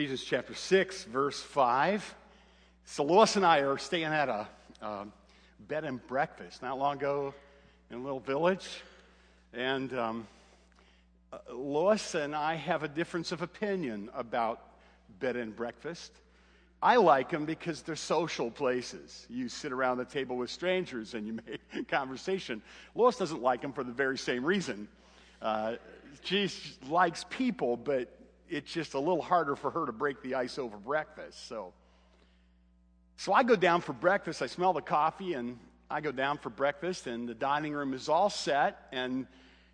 Ephesians chapter 6, verse 5. So Lois and I are staying at a bed and breakfast not long ago in a little village. And um, uh, Lois and I have a difference of opinion about bed and breakfast. I like them because they're social places. You sit around the table with strangers and you make conversation. Lois doesn't like them for the very same reason. Uh, she likes people, but it's just a little harder for her to break the ice over breakfast. So, so I go down for breakfast. I smell the coffee, and I go down for breakfast, and the dining room is all set, and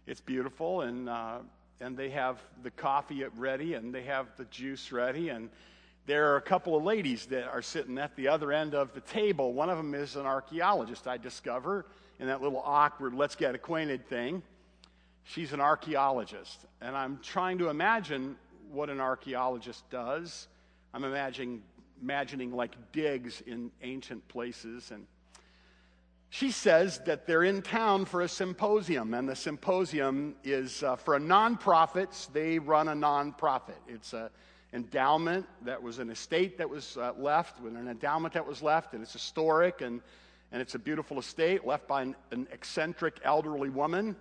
it's beautiful, and uh, and they have the coffee ready, and they have the juice ready, and there are a couple of ladies that are sitting at the other end of the table. One of them is an archaeologist. I discover in that little awkward "let's get acquainted" thing. She's an archaeologist, and I'm trying to imagine what an archaeologist does. I'm imagining, imagining like digs in ancient places. And she says that they're in town for a symposium, and the symposium is uh, for a nonprofit. They run a nonprofit. It's an endowment that was an estate that was uh, left, with an endowment that was left, and it's historic, and, and it's a beautiful estate left by an, an eccentric elderly woman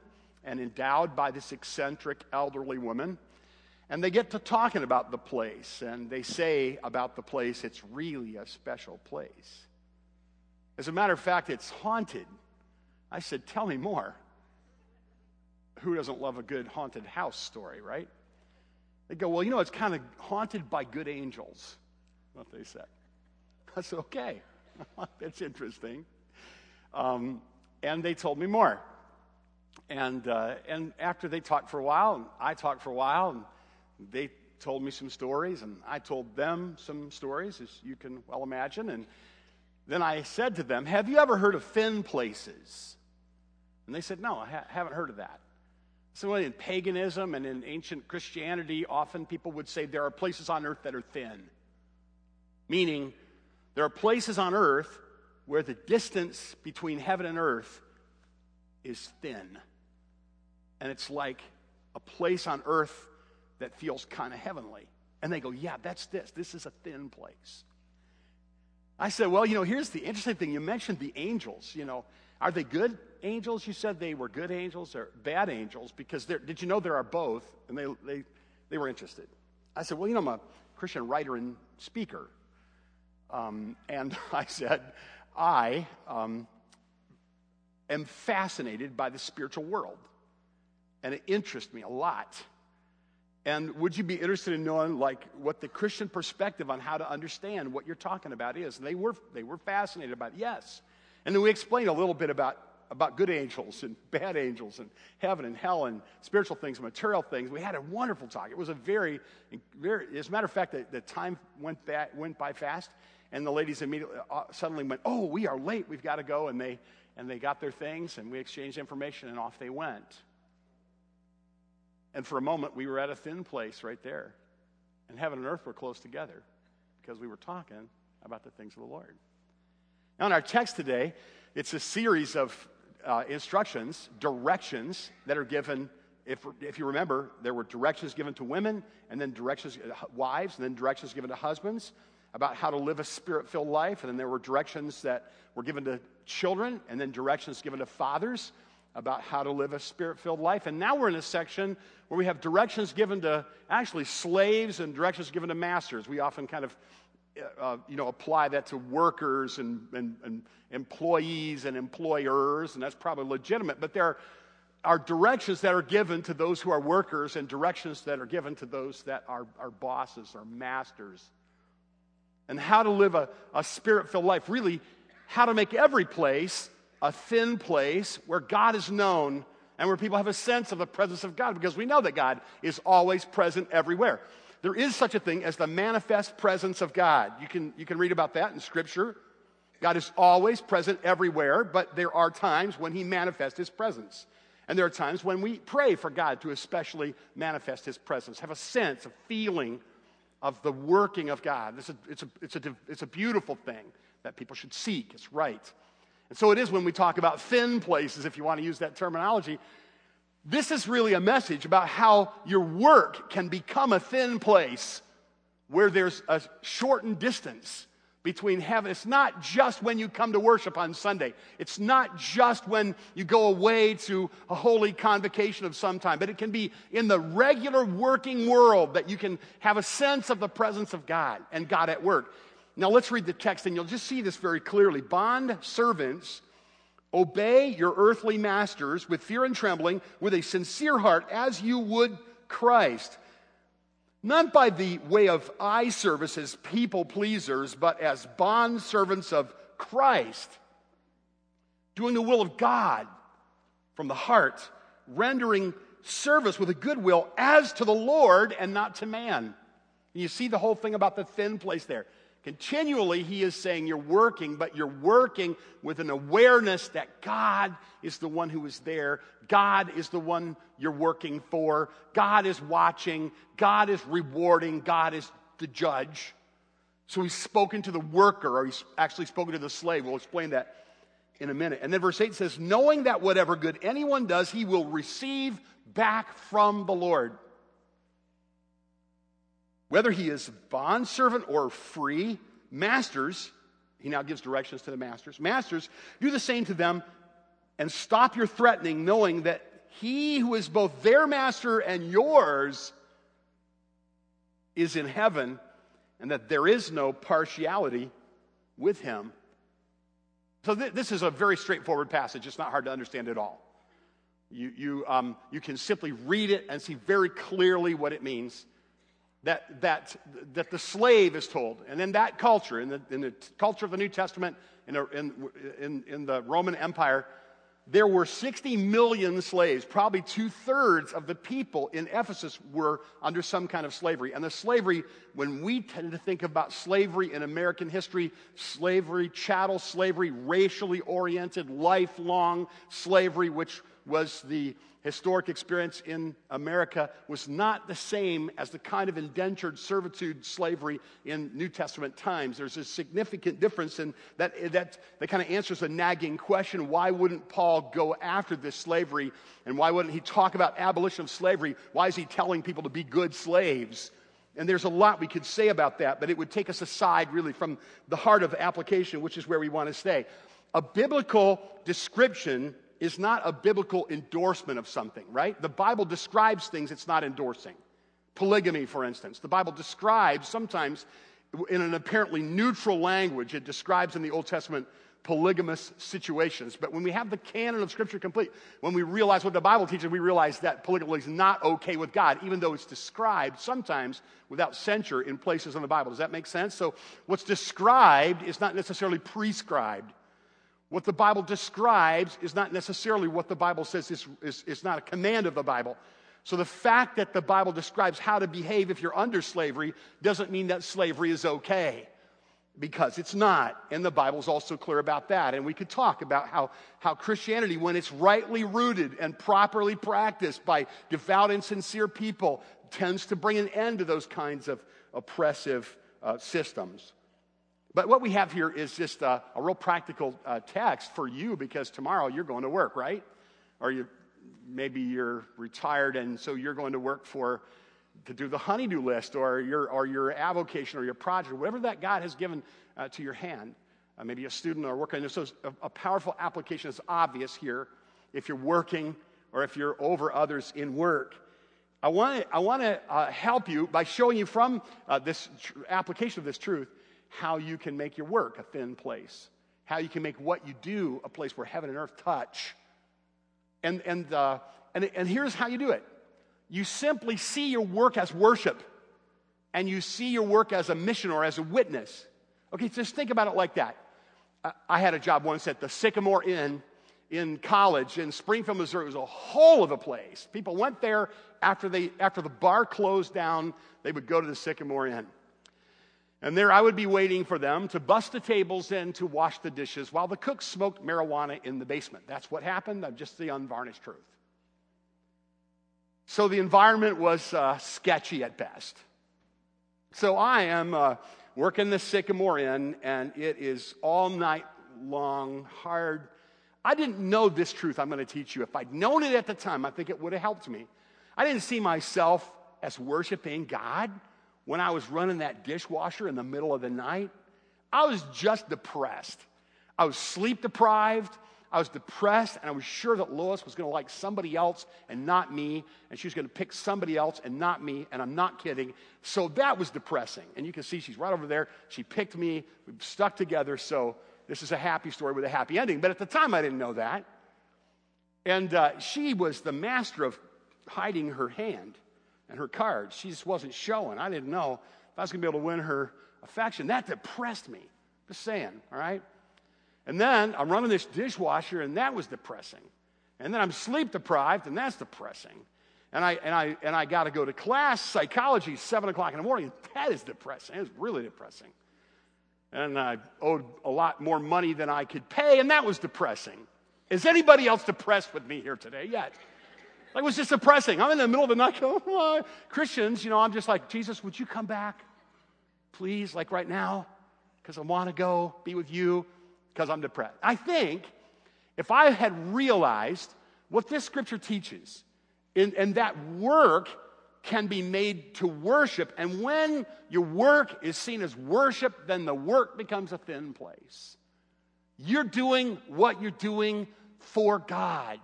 and endowed by this eccentric elderly woman. And they get to talking about the place, and they say about the place, it's really a special place. As a matter of fact, it's haunted. I said, Tell me more. Who doesn't love a good haunted house story, right? They go, Well, you know, it's kind of haunted by good angels, what they said. Said, Okay, that's interesting. Um, and they told me more. And, uh, and after they talked for a while, and I talked for a while, and they told me some stories, and I told them some stories, as you can well imagine. And then I said to them, Have you ever heard of thin places? And they said, No, I ha- haven't heard of that. So, in paganism and in ancient Christianity, often people would say there are places on earth that are thin. Meaning, there are places on earth where the distance between heaven and earth is thin. And it's like a place on earth that feels kind of heavenly. And they go, Yeah, that's this. This is a thin place. I said, Well, you know, here's the interesting thing. You mentioned the angels. You know, are they good angels? You said they were good angels or bad angels because did you know there are both? And they, they, they were interested. I said, Well, you know, I'm a Christian writer and speaker. Um, and I said, I um, am fascinated by the spiritual world, and it interests me a lot. And would you be interested in knowing like what the Christian perspective on how to understand what you're talking about is? And they were they were fascinated about it, yes. And then we explained a little bit about about good angels and bad angels and heaven and hell and spiritual things and material things. We had a wonderful talk. It was a very, very as a matter of fact, the, the time went, back, went by fast, and the ladies immediately uh, suddenly went, "Oh, we are late. We've got to go." And they and they got their things, and we exchanged information, and off they went. And for a moment, we were at a thin place right there. And heaven and earth were close together because we were talking about the things of the Lord. Now, in our text today, it's a series of uh, instructions, directions that are given. If, if you remember, there were directions given to women, and then directions, uh, wives, and then directions given to husbands about how to live a spirit filled life. And then there were directions that were given to children, and then directions given to fathers about how to live a spirit filled life. And now we're in a section where we have directions given to actually slaves and directions given to masters. We often kind of uh, you know, apply that to workers and, and, and employees and employers, and that's probably legitimate. But there are directions that are given to those who are workers and directions that are given to those that are, are bosses or masters. And how to live a, a spirit filled life. Really, how to make every place a thin place where God is known and where people have a sense of the presence of God because we know that God is always present everywhere. There is such a thing as the manifest presence of God. You can, you can read about that in Scripture. God is always present everywhere, but there are times when He manifests His presence. And there are times when we pray for God to especially manifest His presence, have a sense, a feeling of the working of God. It's a, it's a, it's a, it's a beautiful thing that people should seek. It's right. And so it is when we talk about thin places, if you want to use that terminology. This is really a message about how your work can become a thin place where there's a shortened distance between heaven. It's not just when you come to worship on Sunday. It's not just when you go away to a holy convocation of some time, but it can be in the regular working world that you can have a sense of the presence of God and God at work. Now let's read the text and you'll just see this very clearly. Bond servants, obey your earthly masters with fear and trembling, with a sincere heart, as you would Christ not by the way of eye service as people pleasers, but as bond servants of Christ, doing the will of God from the heart, rendering service with a good will as to the Lord and not to man. And you see the whole thing about the thin place there. Continually, he is saying you're working, but you're working with an awareness that God is the one who is there. God is the one you're working for. God is watching. God is rewarding. God is the judge. So he's spoken to the worker, or he's actually spoken to the slave. We'll explain that in a minute. And then verse 8 says, Knowing that whatever good anyone does, he will receive back from the Lord. Whether he is bondservant or free, masters, he now gives directions to the masters. Masters, do the same to them and stop your threatening, knowing that he who is both their master and yours is in heaven, and that there is no partiality with him. So, th- this is a very straightforward passage. It's not hard to understand at all. You, you, um, you can simply read it and see very clearly what it means that, that, that the slave is told. And in that culture, in the, in the culture of the New Testament, in, a, in, in, in the Roman Empire, there were 60 million slaves. Probably two thirds of the people in Ephesus were under some kind of slavery. And the slavery, when we tend to think about slavery in American history, slavery, chattel slavery, racially oriented, lifelong slavery, which was the historic experience in America was not the same as the kind of indentured servitude slavery in New Testament times. There's a significant difference, and that, that, that kind of answers a nagging question why wouldn't Paul go after this slavery, and why wouldn't he talk about abolition of slavery? Why is he telling people to be good slaves? And there's a lot we could say about that, but it would take us aside really from the heart of application, which is where we want to stay. A biblical description is not a biblical endorsement of something, right? The Bible describes things it's not endorsing. Polygamy, for instance. The Bible describes sometimes in an apparently neutral language, it describes in the Old Testament polygamous situations. But when we have the canon of Scripture complete, when we realize what the Bible teaches, we realize that polygamy is not okay with God, even though it's described sometimes without censure in places in the Bible. Does that make sense? So what's described is not necessarily prescribed. What the Bible describes is not necessarily what the Bible says is, is, is not a command of the Bible. So the fact that the Bible describes how to behave if you're under slavery doesn't mean that slavery is okay. Because it's not. And the Bible's also clear about that. And we could talk about how, how Christianity, when it's rightly rooted and properly practiced by devout and sincere people, tends to bring an end to those kinds of oppressive uh, systems. But what we have here is just a, a real practical uh, text for you because tomorrow you're going to work, right? Or you, maybe you're retired and so you're going to work for to do the honeydew list or your, or your avocation or your project, whatever that God has given uh, to your hand. Uh, maybe a student or working. So a, a powerful application is obvious here if you're working or if you're over others in work. I want to I wanna, uh, help you by showing you from uh, this tr- application of this truth how you can make your work a thin place, how you can make what you do a place where heaven and earth touch. And, and, uh, and, and here's how you do it you simply see your work as worship, and you see your work as a mission or as a witness. Okay, just think about it like that. I had a job once at the Sycamore Inn in college in Springfield, Missouri. It was a hole of a place. People went there after, they, after the bar closed down, they would go to the Sycamore Inn. And there I would be waiting for them to bust the tables in to wash the dishes while the cooks smoked marijuana in the basement. That's what happened. I'm just the unvarnished truth. So the environment was uh, sketchy at best. So I am uh, working the Sycamore Inn, and it is all night long, hard. I didn't know this truth I'm going to teach you. If I'd known it at the time, I think it would have helped me. I didn't see myself as worshiping God when I was running that dishwasher in the middle of the night, I was just depressed. I was sleep deprived. I was depressed, and I was sure that Lois was going to like somebody else and not me, and she was going to pick somebody else and not me, and I'm not kidding. So that was depressing. And you can see she's right over there. She picked me. We've stuck together. So this is a happy story with a happy ending. But at the time, I didn't know that. And uh, she was the master of hiding her hand and her cards. She just wasn't showing. I didn't know if I was going to be able to win her affection. That depressed me. Just saying, all right? And then I'm running this dishwasher, and that was depressing. And then I'm sleep deprived, and that's depressing. And I, and I, and I got to go to class, psychology, 7 o'clock in the morning. That is depressing. It's really depressing. And I owed a lot more money than I could pay, and that was depressing. Is anybody else depressed with me here today yet? Like, it was just depressing. I'm in the middle of the night going, oh, Christians, you know, I'm just like, Jesus, would you come back? Please, like right now? Because I want to go be with you because I'm depressed. I think if I had realized what this scripture teaches, and, and that work can be made to worship, and when your work is seen as worship, then the work becomes a thin place. You're doing what you're doing for God.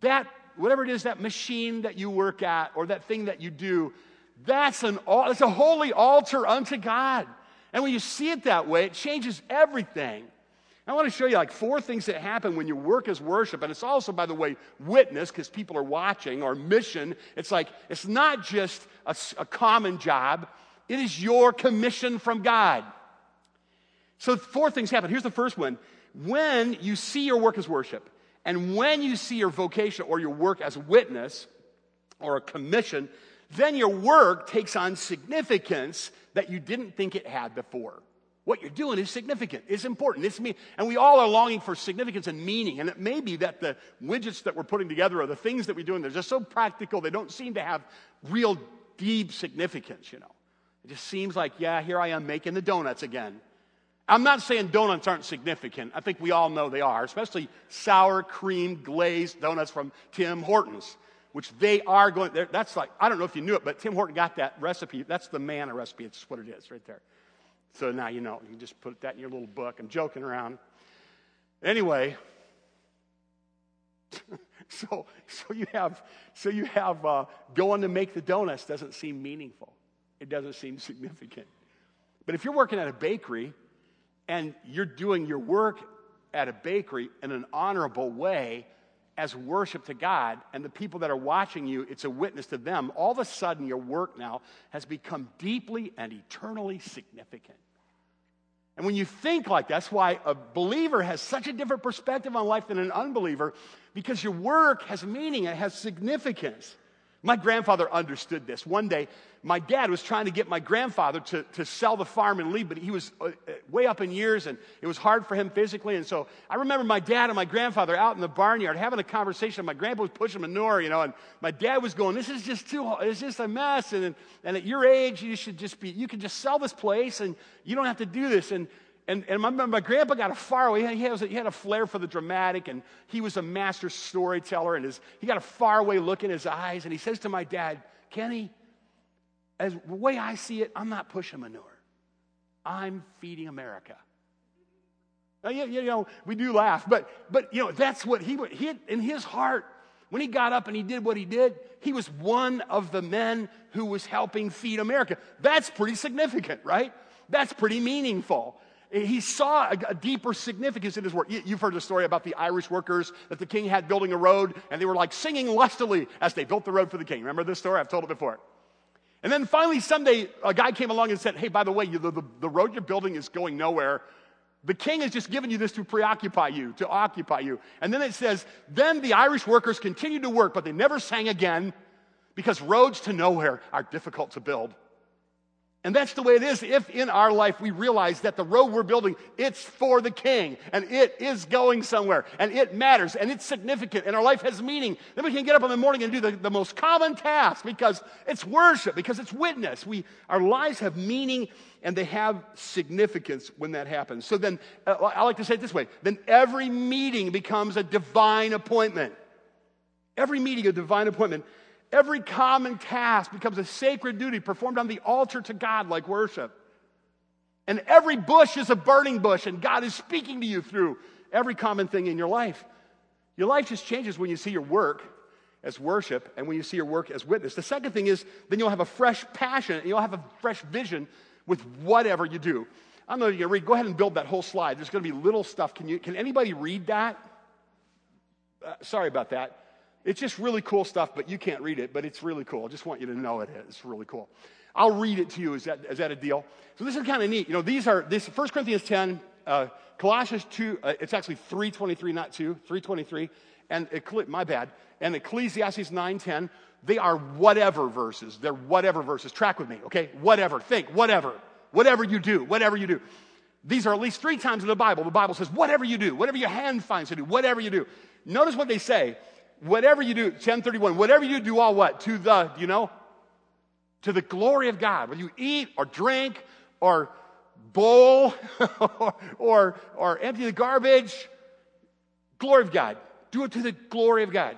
That, whatever it is, that machine that you work at or that thing that you do, that's an it's a holy altar unto God. And when you see it that way, it changes everything. I want to show you like four things that happen when you work as worship. And it's also, by the way, witness because people are watching or mission. It's like, it's not just a, a common job, it is your commission from God. So, four things happen. Here's the first one when you see your work as worship, and when you see your vocation or your work as a witness or a commission, then your work takes on significance that you didn't think it had before. What you're doing is significant. It's important. It's me. And we all are longing for significance and meaning. And it may be that the widgets that we're putting together or the things that we do, and they're just so practical, they don't seem to have real deep significance, you know. It just seems like, yeah, here I am making the donuts again. I'm not saying donuts aren't significant. I think we all know they are, especially sour cream glazed donuts from Tim Hortons, which they are going. There. That's like I don't know if you knew it, but Tim Horton got that recipe. That's the manna recipe. It's what it is right there. So now you know. You can just put that in your little book. I'm joking around. Anyway, so so you have so you have uh, going to make the donuts doesn't seem meaningful. It doesn't seem significant. But if you're working at a bakery and you're doing your work at a bakery in an honorable way as worship to God, and the people that are watching you, it's a witness to them, all of a sudden your work now has become deeply and eternally significant. And when you think like that, that's why a believer has such a different perspective on life than an unbeliever, because your work has meaning, it has significance. My grandfather understood this. One day, my dad was trying to get my grandfather to, to sell the farm and leave, but he was uh, uh, way up in years and it was hard for him physically. And so I remember my dad and my grandfather out in the barnyard having a conversation. My grandpa was pushing manure, you know, and my dad was going, This is just too, it's just a mess. And, and at your age, you should just be, you can just sell this place and you don't have to do this. And and, and my, my grandpa got a far away. He, has, he had a flair for the dramatic, and he was a master storyteller, and his, he got a far away look in his eyes. And he says to my dad, Kenny, as the way I see it, I'm not pushing manure. I'm feeding America. Now, you, you know, we do laugh, but, but you know, that's what he, he in his heart, when he got up and he did what he did, he was one of the men who was helping feed America. That's pretty significant, right? That's pretty meaningful. He saw a, a, deeper significance in his work. You, you've heard the story about the Irish workers that the king had building a road, and they were like singing lustily as they built the road for the king. Remember this story? I've told it before. And then finally, someday, a guy came along and said, Hey, by the way, the, the, the road you're building is going nowhere. The king has just given you this to preoccupy you, to occupy you. And then it says, Then the Irish workers continued to work, but they never sang again because roads to nowhere are difficult to build. And that's the way it is if in our life we realize that the road we're building, it's for the king and it is going somewhere and it matters and it's significant and our life has meaning. Then we can get up in the morning and do the, the most common task because it's worship, because it's witness. We, our lives have meaning and they have significance when that happens. So then, uh, I like to say it this way then every meeting becomes a divine appointment. Every meeting, a divine appointment. Every common task becomes a sacred duty performed on the altar to God, like worship. And every bush is a burning bush, and God is speaking to you through every common thing in your life. Your life just changes when you see your work as worship and when you see your work as witness. The second thing is then you'll have a fresh passion and you'll have a fresh vision with whatever you do. I don't know if you can read. Go ahead and build that whole slide. There's going to be little stuff. Can, you, can anybody read that? Uh, sorry about that. It's just really cool stuff, but you can't read it, but it's really cool. I just want you to know it is. It's really cool. I'll read it to you. Is that, is that a deal? So this is kind of neat. You know, these are, this 1 Corinthians 10, uh, Colossians 2, uh, it's actually 323, not 2, 323, and, my bad, and Ecclesiastes 9.10, they are whatever verses. They're whatever verses. Track with me, okay? Whatever. Think, whatever. Whatever you do, whatever you do. These are at least three times in the Bible. The Bible says, whatever you do, whatever your hand finds to do, whatever you do. Notice what they say. Whatever you do, 1031, whatever you do, all what? To the, you know? To the glory of God. Whether you eat or drink or bowl or, or, or empty the garbage, glory of God. Do it to the glory of God.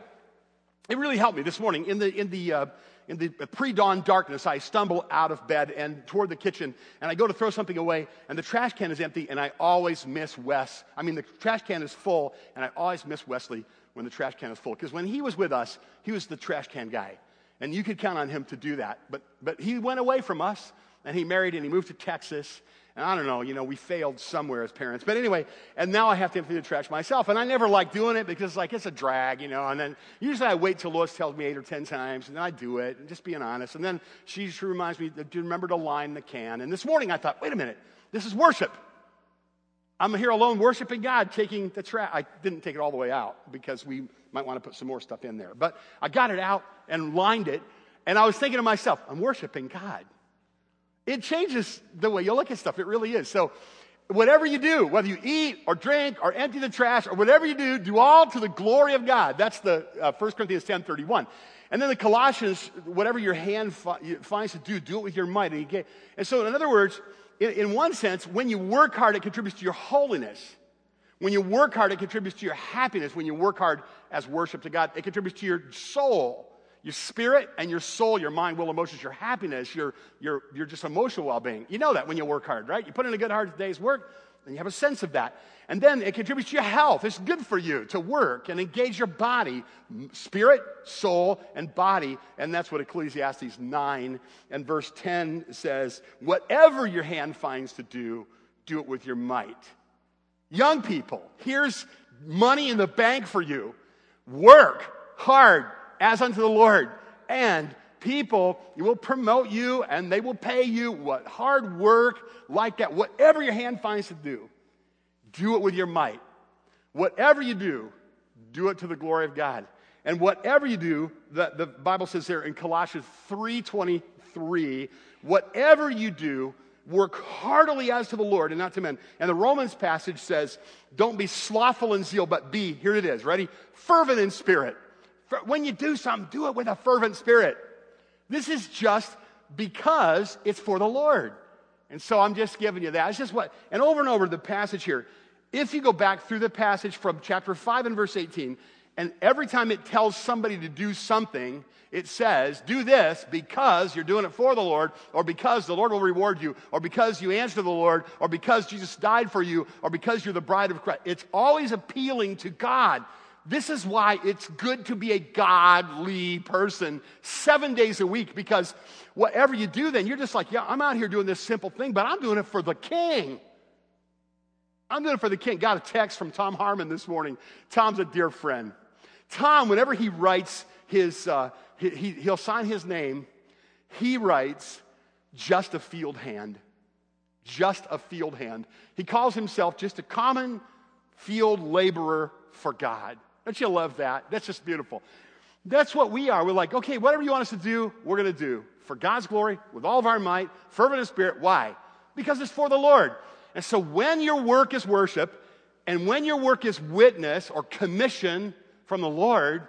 It really helped me this morning in the, in the, uh, in the pre-dawn darkness, I stumble out of bed and toward the kitchen, and I go to throw something away, and the trash can is empty, and I always miss Wes. I mean, the trash can is full, and I always miss Wesley when the trash can is full. Because when he was with us, he was the trash can guy. And you could count on him to do that. But, but he went away from us, and he married, and he moved to Texas, and I don't know, you know, we failed somewhere as parents. But anyway, and now I have to empty the trash myself. And I never like doing it because, like, it's a drag, you know. And then usually I wait till Lois tells me eight or ten times, and then I do it, and just being honest. And then she reminds me do you remember to line the can. And this morning I thought, wait a minute, this is worship. I'm here alone worshiping God, taking the trash. I didn't take it all the way out because we might want to put some more stuff in there. But I got it out and lined it. And I was thinking to myself, I'm worshiping God. It changes the way you look at stuff. It really is. So, whatever you do, whether you eat or drink or empty the trash or whatever you do, do all to the glory of God. That's the uh, 1 Corinthians 10 31. And then the Colossians, whatever your hand fi- finds to do, do it with your might. And, and so, in other words, in, in one sense, when you work hard, it contributes to your holiness. When you work hard, it contributes to your happiness. When you work hard as worship to God, it contributes to your soul your spirit and your soul, your mind, will, emotions, your happiness, your, your, your just emotional well being. You know that when you work hard, right? You put in a good hard day's work, and you have a sense of that. And then it contributes to your health. It's good for you to work and engage your body, spirit, soul, and body. And that's what Ecclesiastes 9 and verse 10 says whatever your hand finds to do, do it with your might. Young people, here's money in the bank for you. Work hard as unto the Lord. And people will promote you and they will pay you what hard work like that. Whatever your hand finds to do, do it with your might. Whatever you do, do it to the glory of God. And whatever you do, the, the Bible says here in Colossians 3.23, whatever you do, work heartily as to the Lord and not to men. And the Romans passage says, don't be slothful in zeal, but be, here it is, ready? Fervent in spirit when you do something, do it with a fervent spirit. This is just because it's for the Lord. And so I'm just giving you that. It's just what, and over and over the passage here. If you go back through the passage from chapter 5 and verse 18, and every time it tells somebody to do something, it says, do this because you're doing it for the Lord, or because the Lord will reward you, or because you answer the Lord, or because Jesus died for you, or because you're the bride of Christ. It's always appealing to God. This is why it's good to be a godly person seven days a week because whatever you do, then you're just like, yeah, I'm out here doing this simple thing, but I'm doing it for the king. I'm doing it for the king. Got a text from Tom Harmon this morning. Tom's a dear friend. Tom, whenever he writes his, uh, he, he'll sign his name, he writes, just a field hand. Just a field hand. He calls himself just a common field laborer for God. Don't you love that? That's just beautiful. That's what we are. We're like, okay, whatever you want us to do, we're going to do for God's glory, with all of our might, fervent in spirit. Why? Because it's for the Lord. And so when your work is worship, and when your work is witness or commission from the Lord,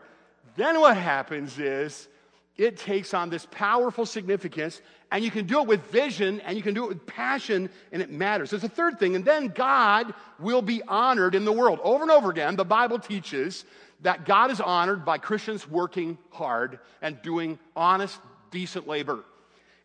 then what happens is it takes on this powerful significance, and you can do it with vision, and you can do it with passion, and it matters. There's a third thing, and then God will be honored in the world. Over and over again, the Bible teaches that God is honored by Christians working hard and doing honest, decent labor.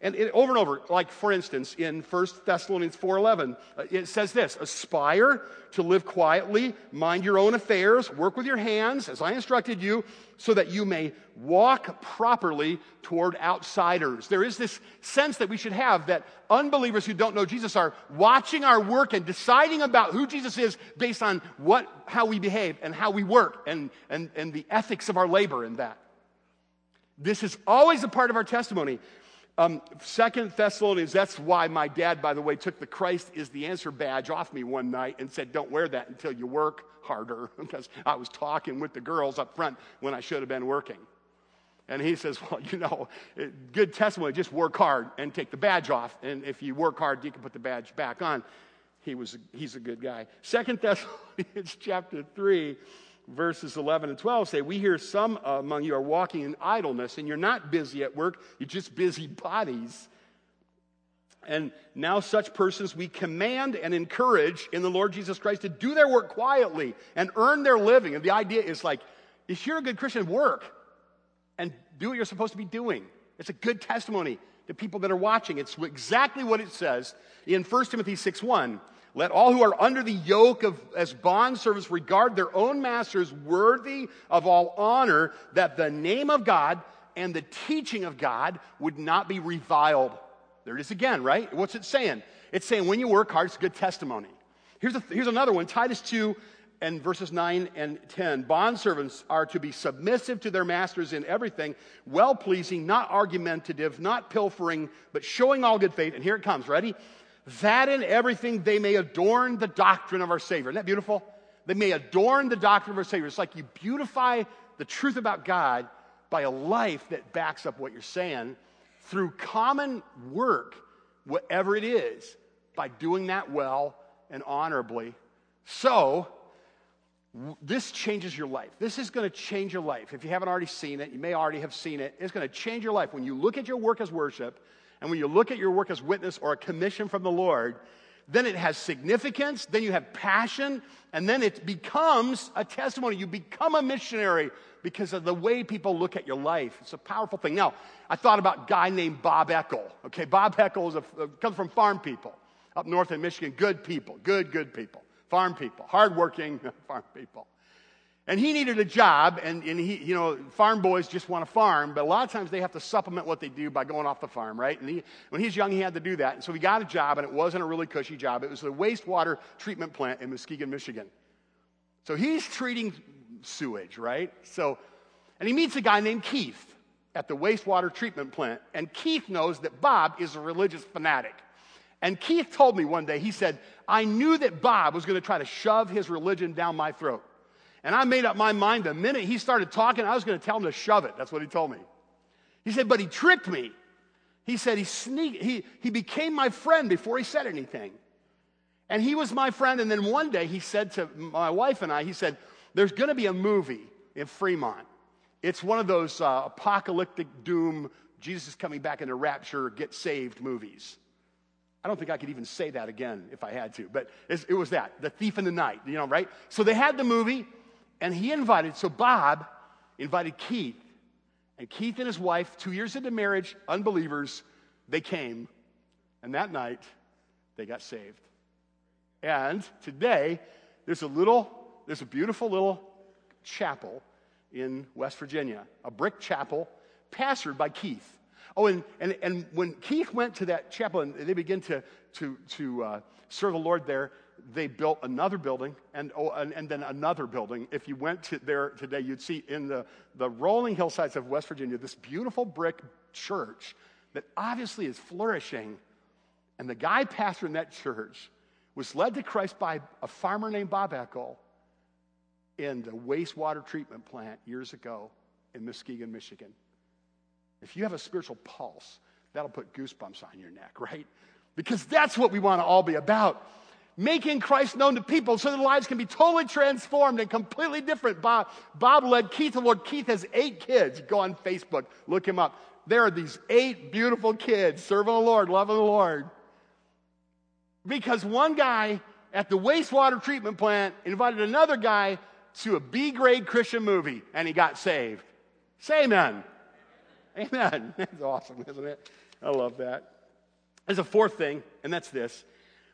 And it, over and over, like for instance, in 1 Thessalonians 4.11, uh, it says this, aspire to live quietly, mind your own affairs, work with your hands, as I instructed you, so that you may walk properly toward outsiders. There is this sense that we should have that unbelievers who don't know Jesus are watching our work and deciding about who Jesus is based on what, how we behave and how we work and, and, and the ethics of our labor in that. This is always a part of our testimony. Um, Second Thessalonians, that's why my dad, by the way, took the Christ is the answer badge off me one night and said, Don't wear that until you work harder, because I was talking with the girls up front when I should have been working. And he says, Well, you know, good testimony, just work hard and take the badge off. And if you work hard, you can put the badge back on. He was, he's a good guy. Second Thessalonians chapter 3 verses 11 and 12 say, We hear some among you are walking in idleness, and you're not busy at work, you're just busy bodies. And now, such persons we command and encourage in the Lord Jesus Christ to do their work quietly and earn their living. And the idea is like, if you're a good Christian, work and do what you're supposed to be doing. It's a good testimony to people that are watching. It's exactly what it says in 1 Timothy 6 1. Let all who are under the yoke of as bondservants regard their own masters worthy of all honor, that the name of God and the teaching of God would not be reviled. There it is again, right? What's it saying? It's saying when you work hard, it's good testimony. Here's, a, here's another one Titus 2 and verses 9 and 10. Bondservants are to be submissive to their masters in everything, well pleasing, not argumentative, not pilfering, but showing all good faith. And here it comes. Ready? That in everything they may adorn the doctrine of our Savior. Isn't that beautiful? They may adorn the doctrine of our Savior. It's like you beautify the truth about God by a life that backs up what you're saying through common work, whatever it is, by doing that well and honorably. So, this changes your life. This is going to change your life. If you haven't already seen it, you may already have seen it. It's going to change your life. When you look at your work as worship, and when you look at your work as witness or a commission from the Lord, then it has significance, then you have passion, and then it becomes a testimony. You become a missionary because of the way people look at your life. It's a powerful thing. Now, I thought about a guy named Bob Eckel. Okay, Bob Eckel is a, uh, comes from farm people up north in Michigan. Good people, good, good people. Farm people, hardworking farm people. And he needed a job, and, and he, you know, farm boys just want to farm, but a lot of times they have to supplement what they do by going off the farm, right? And he, when he was young, he had to do that. And so he got a job, and it wasn't a really cushy job. It was a wastewater treatment plant in Muskegon, Michigan. So he's treating sewage, right? So, and he meets a guy named Keith at the wastewater treatment plant. And Keith knows that Bob is a religious fanatic. And Keith told me one day, he said, I knew that Bob was going to try to shove his religion down my throat. And I made up my mind the minute he started talking, I was going to tell him to shove it. That's what he told me. He said, but he tricked me. He said he sneaked, he, he became my friend before he said anything. And he was my friend. And then one day he said to my wife and I, he said, there's going to be a movie in Fremont. It's one of those uh, apocalyptic doom, Jesus is coming back in a rapture, get saved movies. I don't think I could even say that again if I had to, but it was that, The Thief in the Night, you know, right? So they had the movie. And he invited, so Bob invited Keith. And Keith and his wife, two years into marriage, unbelievers, they came. And that night, they got saved. And today, there's a little, there's a beautiful little chapel in West Virginia, a brick chapel pastored by Keith. Oh, and, and, and when Keith went to that chapel and they began to, to, to uh, serve the Lord there, they built another building and, oh, and, and, then another building. If you went to there today, you'd see in the, the rolling hillsides of West Virginia this beautiful brick church that obviously is flourishing. And the guy pastor in that church was led to Christ by a farmer named Bob Eckel in the wastewater treatment plant years ago in Muskegon, Michigan. If you have a spiritual pulse, that'll put goosebumps on your neck, right? Because that's what we want to all be about. Making Christ known to people so their lives can be totally transformed and completely different. Bob, Bob led Keith Lord. Keith has eight kids. Go on Facebook, look him up. There are these eight beautiful kids serving the Lord, loving the Lord. Because one guy at the wastewater treatment plant invited another guy to a B grade Christian movie and he got saved. Say amen. Amen. That's awesome, isn't it? I love that. There's a fourth thing, and that's this.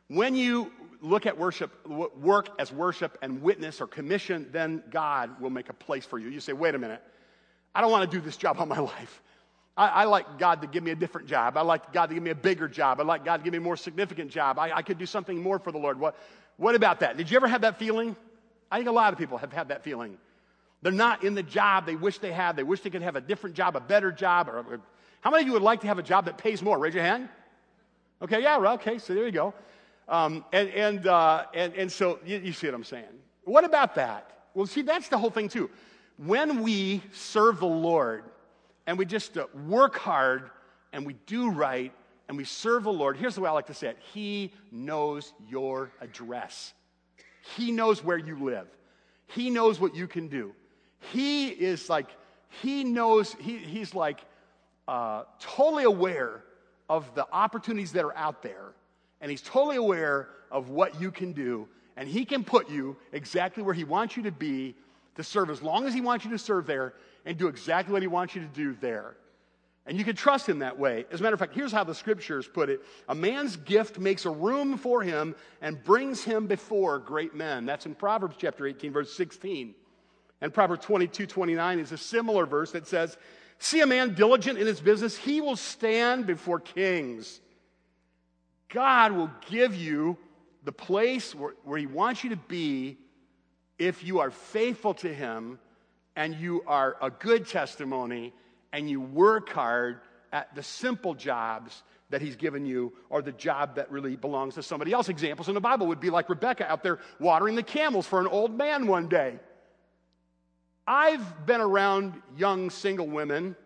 When you look at worship, work as worship and witness or commission, then God will make a place for you. You say, wait a minute, I don't want to do this job all my life. I, I, like God to give me a different job. I like God to give me a bigger job. I like God to give me a more significant job. I, I could do something more for the Lord. What, what about that? Did you ever have that feeling? I think a lot of people have had that feeling. They're not in the job they wish they had. They wish they could have a different job, a better job. Or, or how many of you would like to have a job that pays more? Raise your hand. Okay, yeah, okay, so there you go. Um, and, and, uh, and, and so you, you see what I'm saying. What about that? Well, see, that's the whole thing, too. When we serve the Lord, and we just uh, work hard and we do right and we serve the Lord, here's the way I like to say it He knows your address, He knows where you live, He knows what you can do. He is like, He knows, he, He's like uh, totally aware of the opportunities that are out there, and He's totally aware of what you can do, and He can put you exactly where He wants you to be to serve as long as He wants you to serve there and do exactly what He wants you to do there. And you can trust Him that way. As a matter of fact, here's how the scriptures put it A man's gift makes a room for him and brings him before great men. That's in Proverbs chapter 18, verse 16. And Proverbs 22, 29 is a similar verse that says, See a man diligent in his business, he will stand before kings. God will give you the place where, where he wants you to be if you are faithful to him and you are a good testimony and you work hard at the simple jobs that he's given you or the job that really belongs to somebody else. Examples in the Bible would be like Rebecca out there watering the camels for an old man one day. I've been around young single women.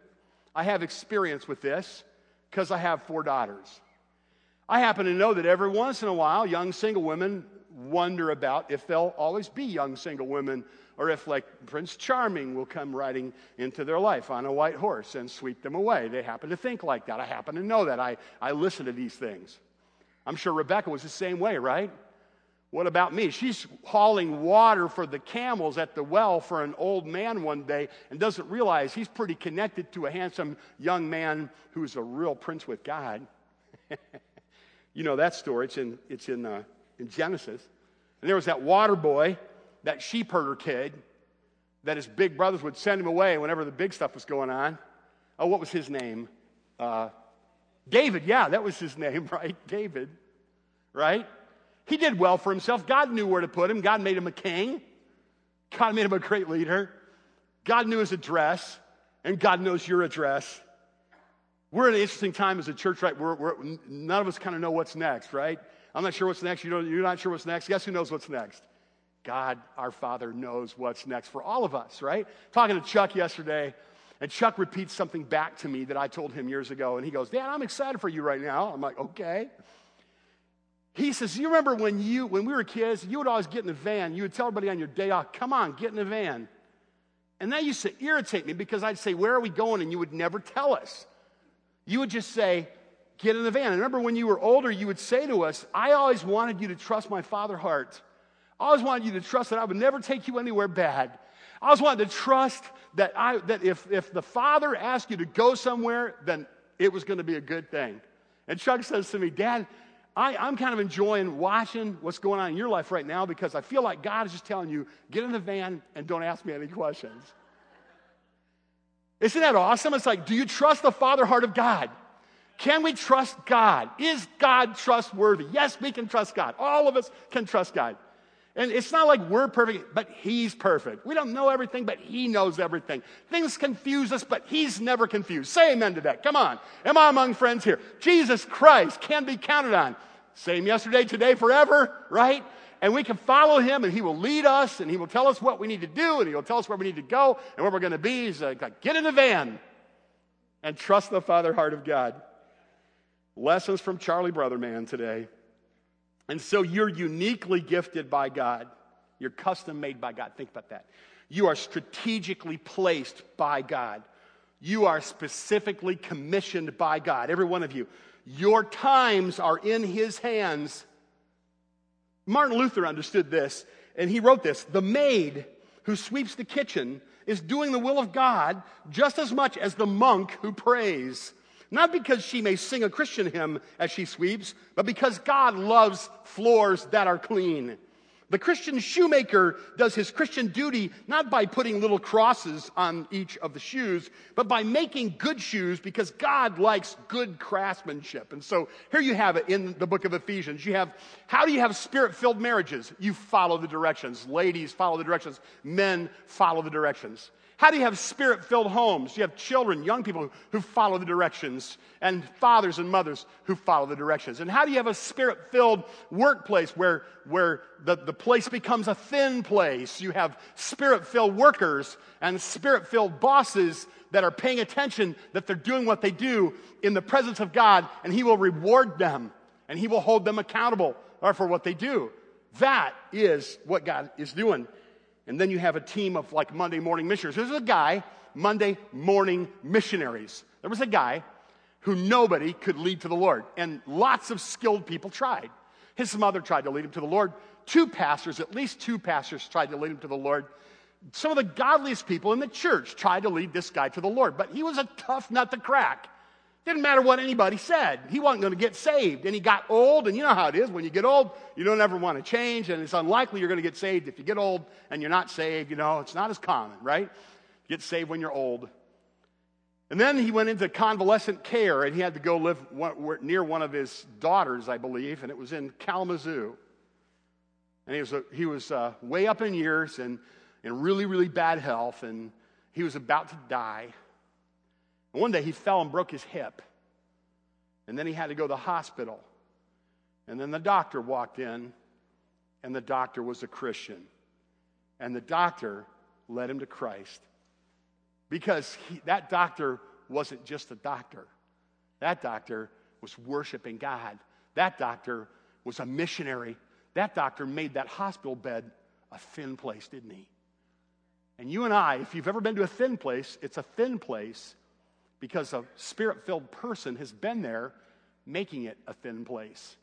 I have experience with this because I have four daughters. I happen to know that every once in a while, young single women wonder about if there'll always be young single women or if, like Prince Charming, will come riding into their life on a white horse and sweep them away. They happen to think like that. I happen to know that. I, I listen to these things. I'm sure Rebecca was the same way, right? What about me? She's hauling water for the camels at the well for an old man one day and doesn't realize he's pretty connected to a handsome young man who's a real prince with God. you know that story. It's in, it's in, uh, in Genesis. And there was that water boy that sheep herder kid that his big brothers would send him away whenever the big stuff was going on. Oh, what was his name? Uh, David, yeah, that was his name, right? David, right? He did well for himself. God knew where to put him. God made him a king. God made him a great leader. God knew his address, and God knows your address. We're in an interesting time as a church, right? We're, we're, none of us kind of know what's next, right? I'm not sure what's next. You know, you're not sure what's next. Guess who knows what's next? God, our Father, knows what's next for all of us, right? Talking to Chuck yesterday, and Chuck repeats something back to me that I told him years ago. And he goes, Dad, I'm excited for you right now. I'm like, okay. He says, You remember when you when we were kids, you would always get in the van, you would tell everybody on your day off, come on, get in the van. And that used to irritate me because I'd say, Where are we going? And you would never tell us. You would just say, Get in the van. I remember when you were older, you would say to us, I always wanted you to trust my father heart. I always wanted you to trust that I would never take you anywhere bad. I always wanted to trust that, I, that if, if the Father asked you to go somewhere, then it was going to be a good thing. And Chuck says to me, Dad, I, I'm kind of enjoying watching what's going on in your life right now because I feel like God is just telling you, get in the van and don't ask me any questions. Isn't that awesome? It's like, do you trust the Father heart of God? Can we trust God? Is God trustworthy? Yes, we can trust God. All of us can trust God. And it's not like we're perfect, but He's perfect. We don't know everything, but He knows everything. Things confuse us, but He's never confused. Say amen to that. Come on. Am I among friends here? Jesus Christ can be counted on. Same yesterday, today, forever, right? And we can follow Him, and He will lead us, and He will tell us what we need to do, and He will tell us where we need to go, and where we're going to be. He's like, get in the van and trust the Father heart of God. Lessons from Charlie Brotherman today. And so you're uniquely gifted by God. You're custom made by God. Think about that. You are strategically placed by God. You are specifically commissioned by God, every one of you. Your times are in His hands. Martin Luther understood this, and he wrote this The maid who sweeps the kitchen is doing the will of God just as much as the monk who prays. Not because she may sing a Christian hymn as she sweeps, but because God loves floors that are clean. The Christian shoemaker does his Christian duty not by putting little crosses on each of the shoes, but by making good shoes because God likes good craftsmanship. And so here you have it in the book of Ephesians. You have, how do you have spirit filled marriages? You follow the directions. Ladies follow the directions. Men follow the directions. How do you have spirit filled homes? You have children, young people who follow the directions, and fathers and mothers who follow the directions. And how do you have a spirit filled workplace where, where the, the place becomes a thin place? You have spirit filled workers and spirit filled bosses that are paying attention that they're doing what they do in the presence of God, and He will reward them and He will hold them accountable for what they do. That is what God is doing. And then you have a team of like Monday morning missionaries. There's a guy, Monday morning missionaries. There was a guy who nobody could lead to the Lord. And lots of skilled people tried. His mother tried to lead him to the Lord. Two pastors, at least two pastors, tried to lead him to the Lord. Some of the godliest people in the church tried to lead this guy to the Lord, but he was a tough nut to crack. Didn't matter what anybody said. He wasn't going to get saved. And he got old, and you know how it is. When you get old, you don't ever want to change, and it's unlikely you're going to get saved. If you get old and you're not saved, you know, it's not as common, right? You get saved when you're old. And then he went into convalescent care, and he had to go live near one of his daughters, I believe, and it was in Kalamazoo. And he was, he was uh, way up in years and in really, really bad health, and he was about to die. One day he fell and broke his hip. And then he had to go to the hospital. And then the doctor walked in, and the doctor was a Christian. And the doctor led him to Christ. Because he, that doctor wasn't just a doctor, that doctor was worshiping God. That doctor was a missionary. That doctor made that hospital bed a thin place, didn't he? And you and I, if you've ever been to a thin place, it's a thin place because a spirit filled person has been there making it a thin place.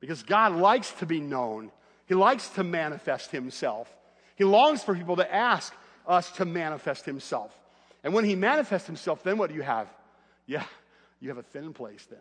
Because God likes to be known, He likes to manifest Himself. He longs for people to ask us to manifest Himself. And when He manifests Himself, then what do you have? Yeah, you have a thin place then.